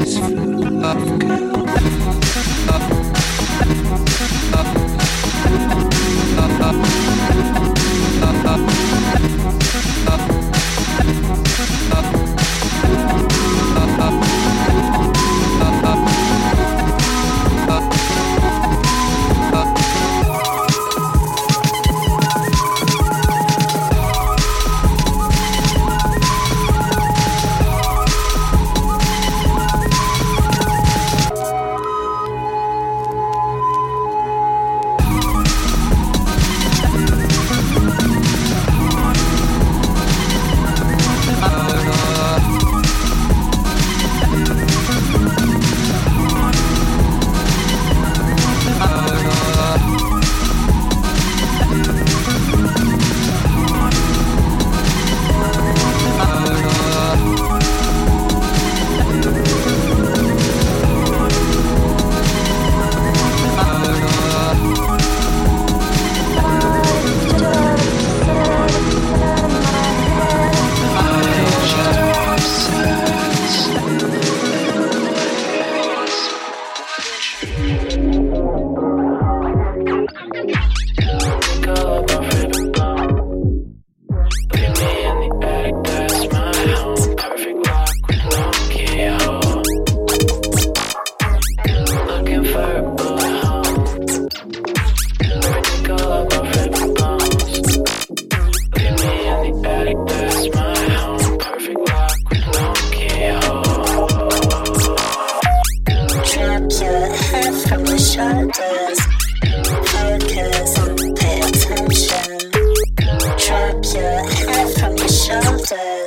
It's full of girls. to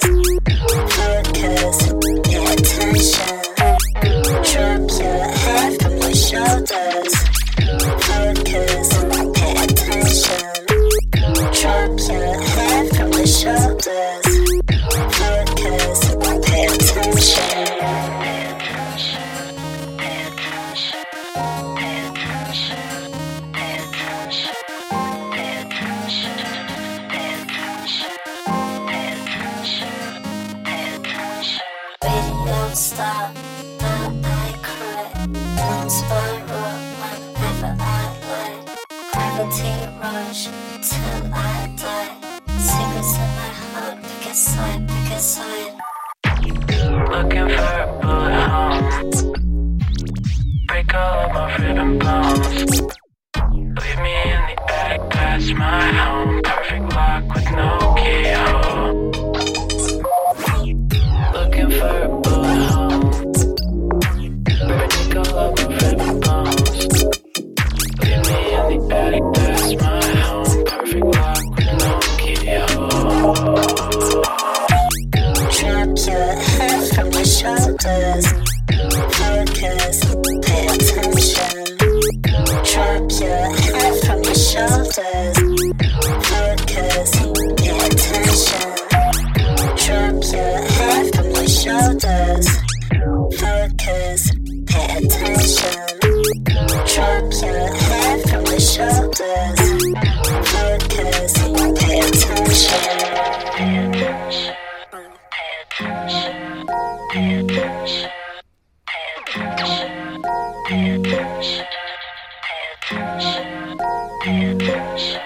attention.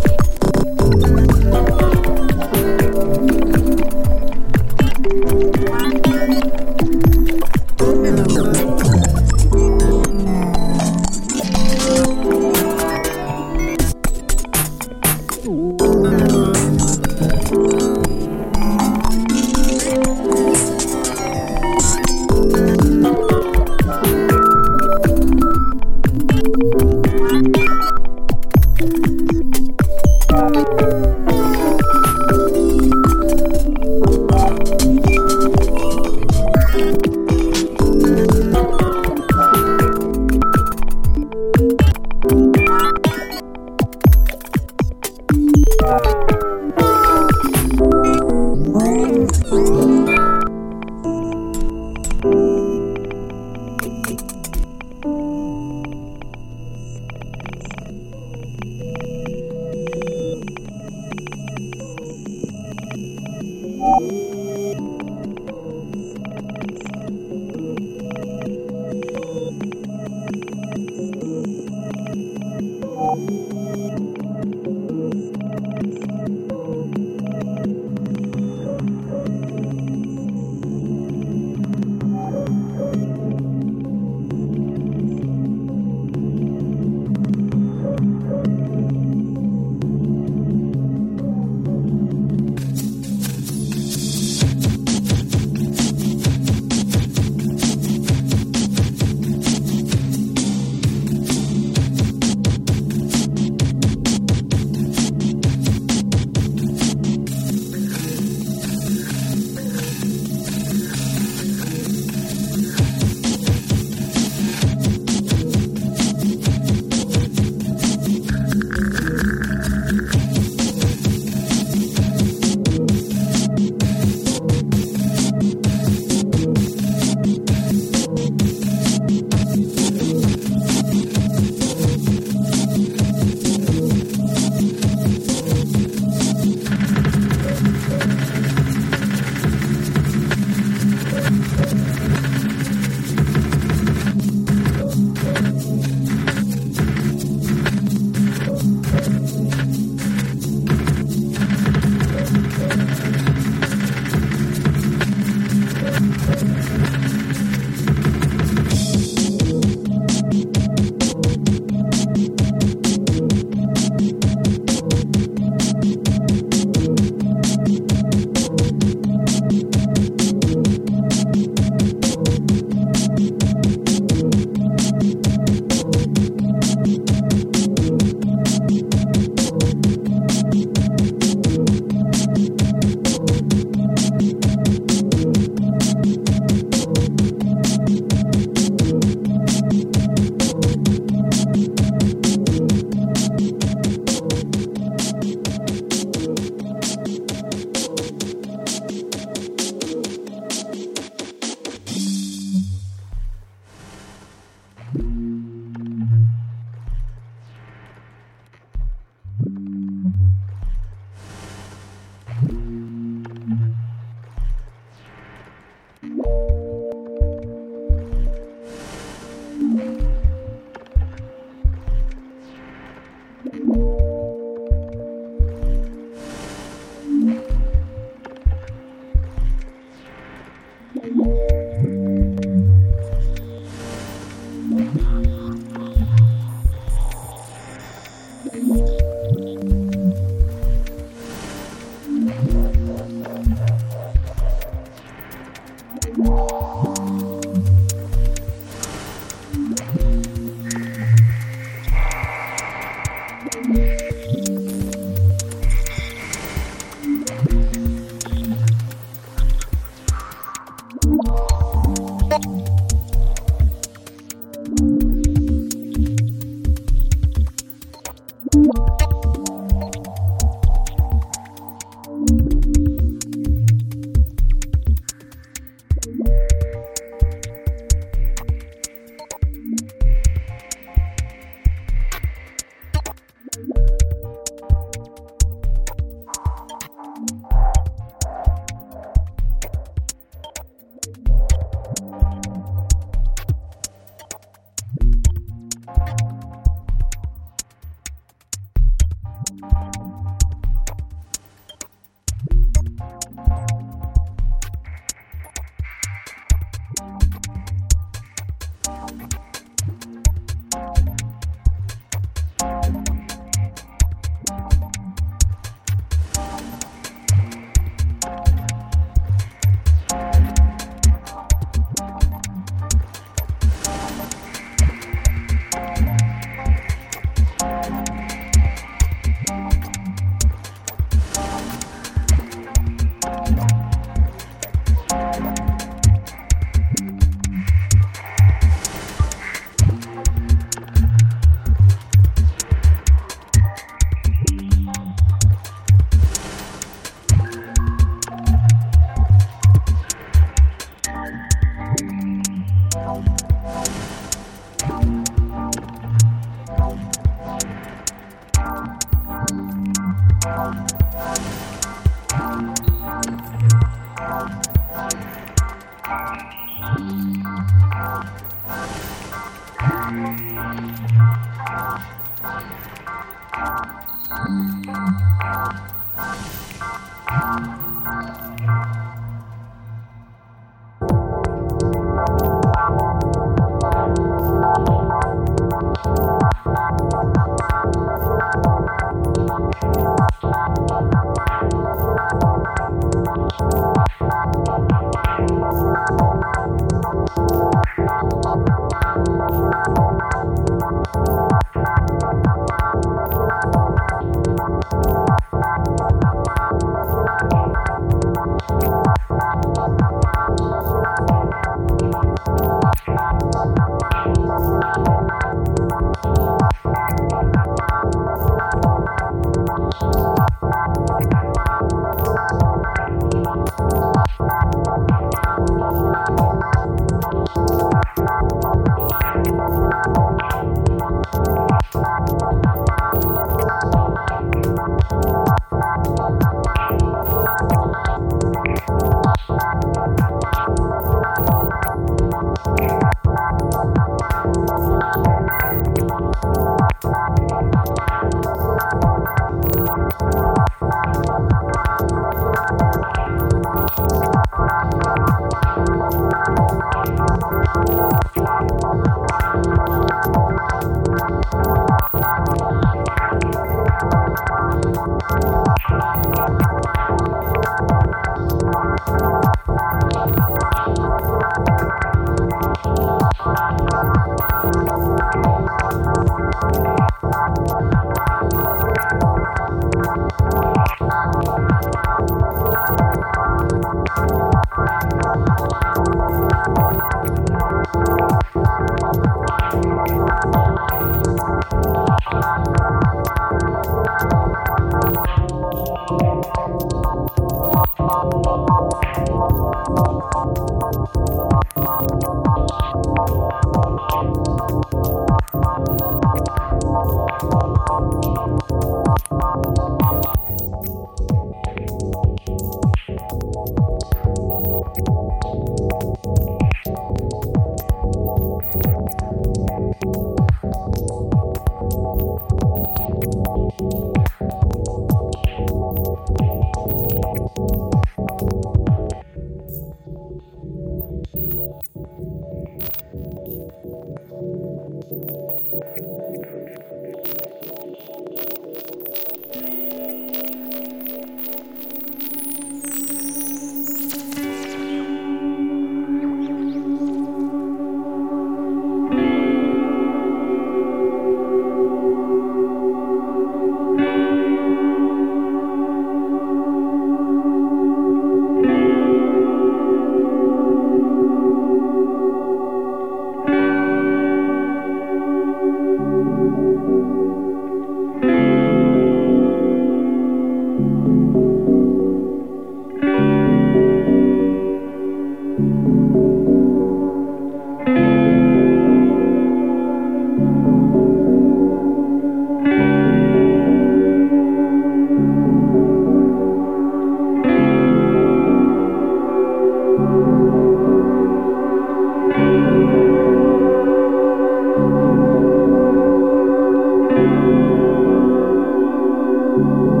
Música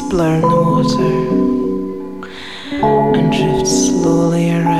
blur in the water and drift slowly around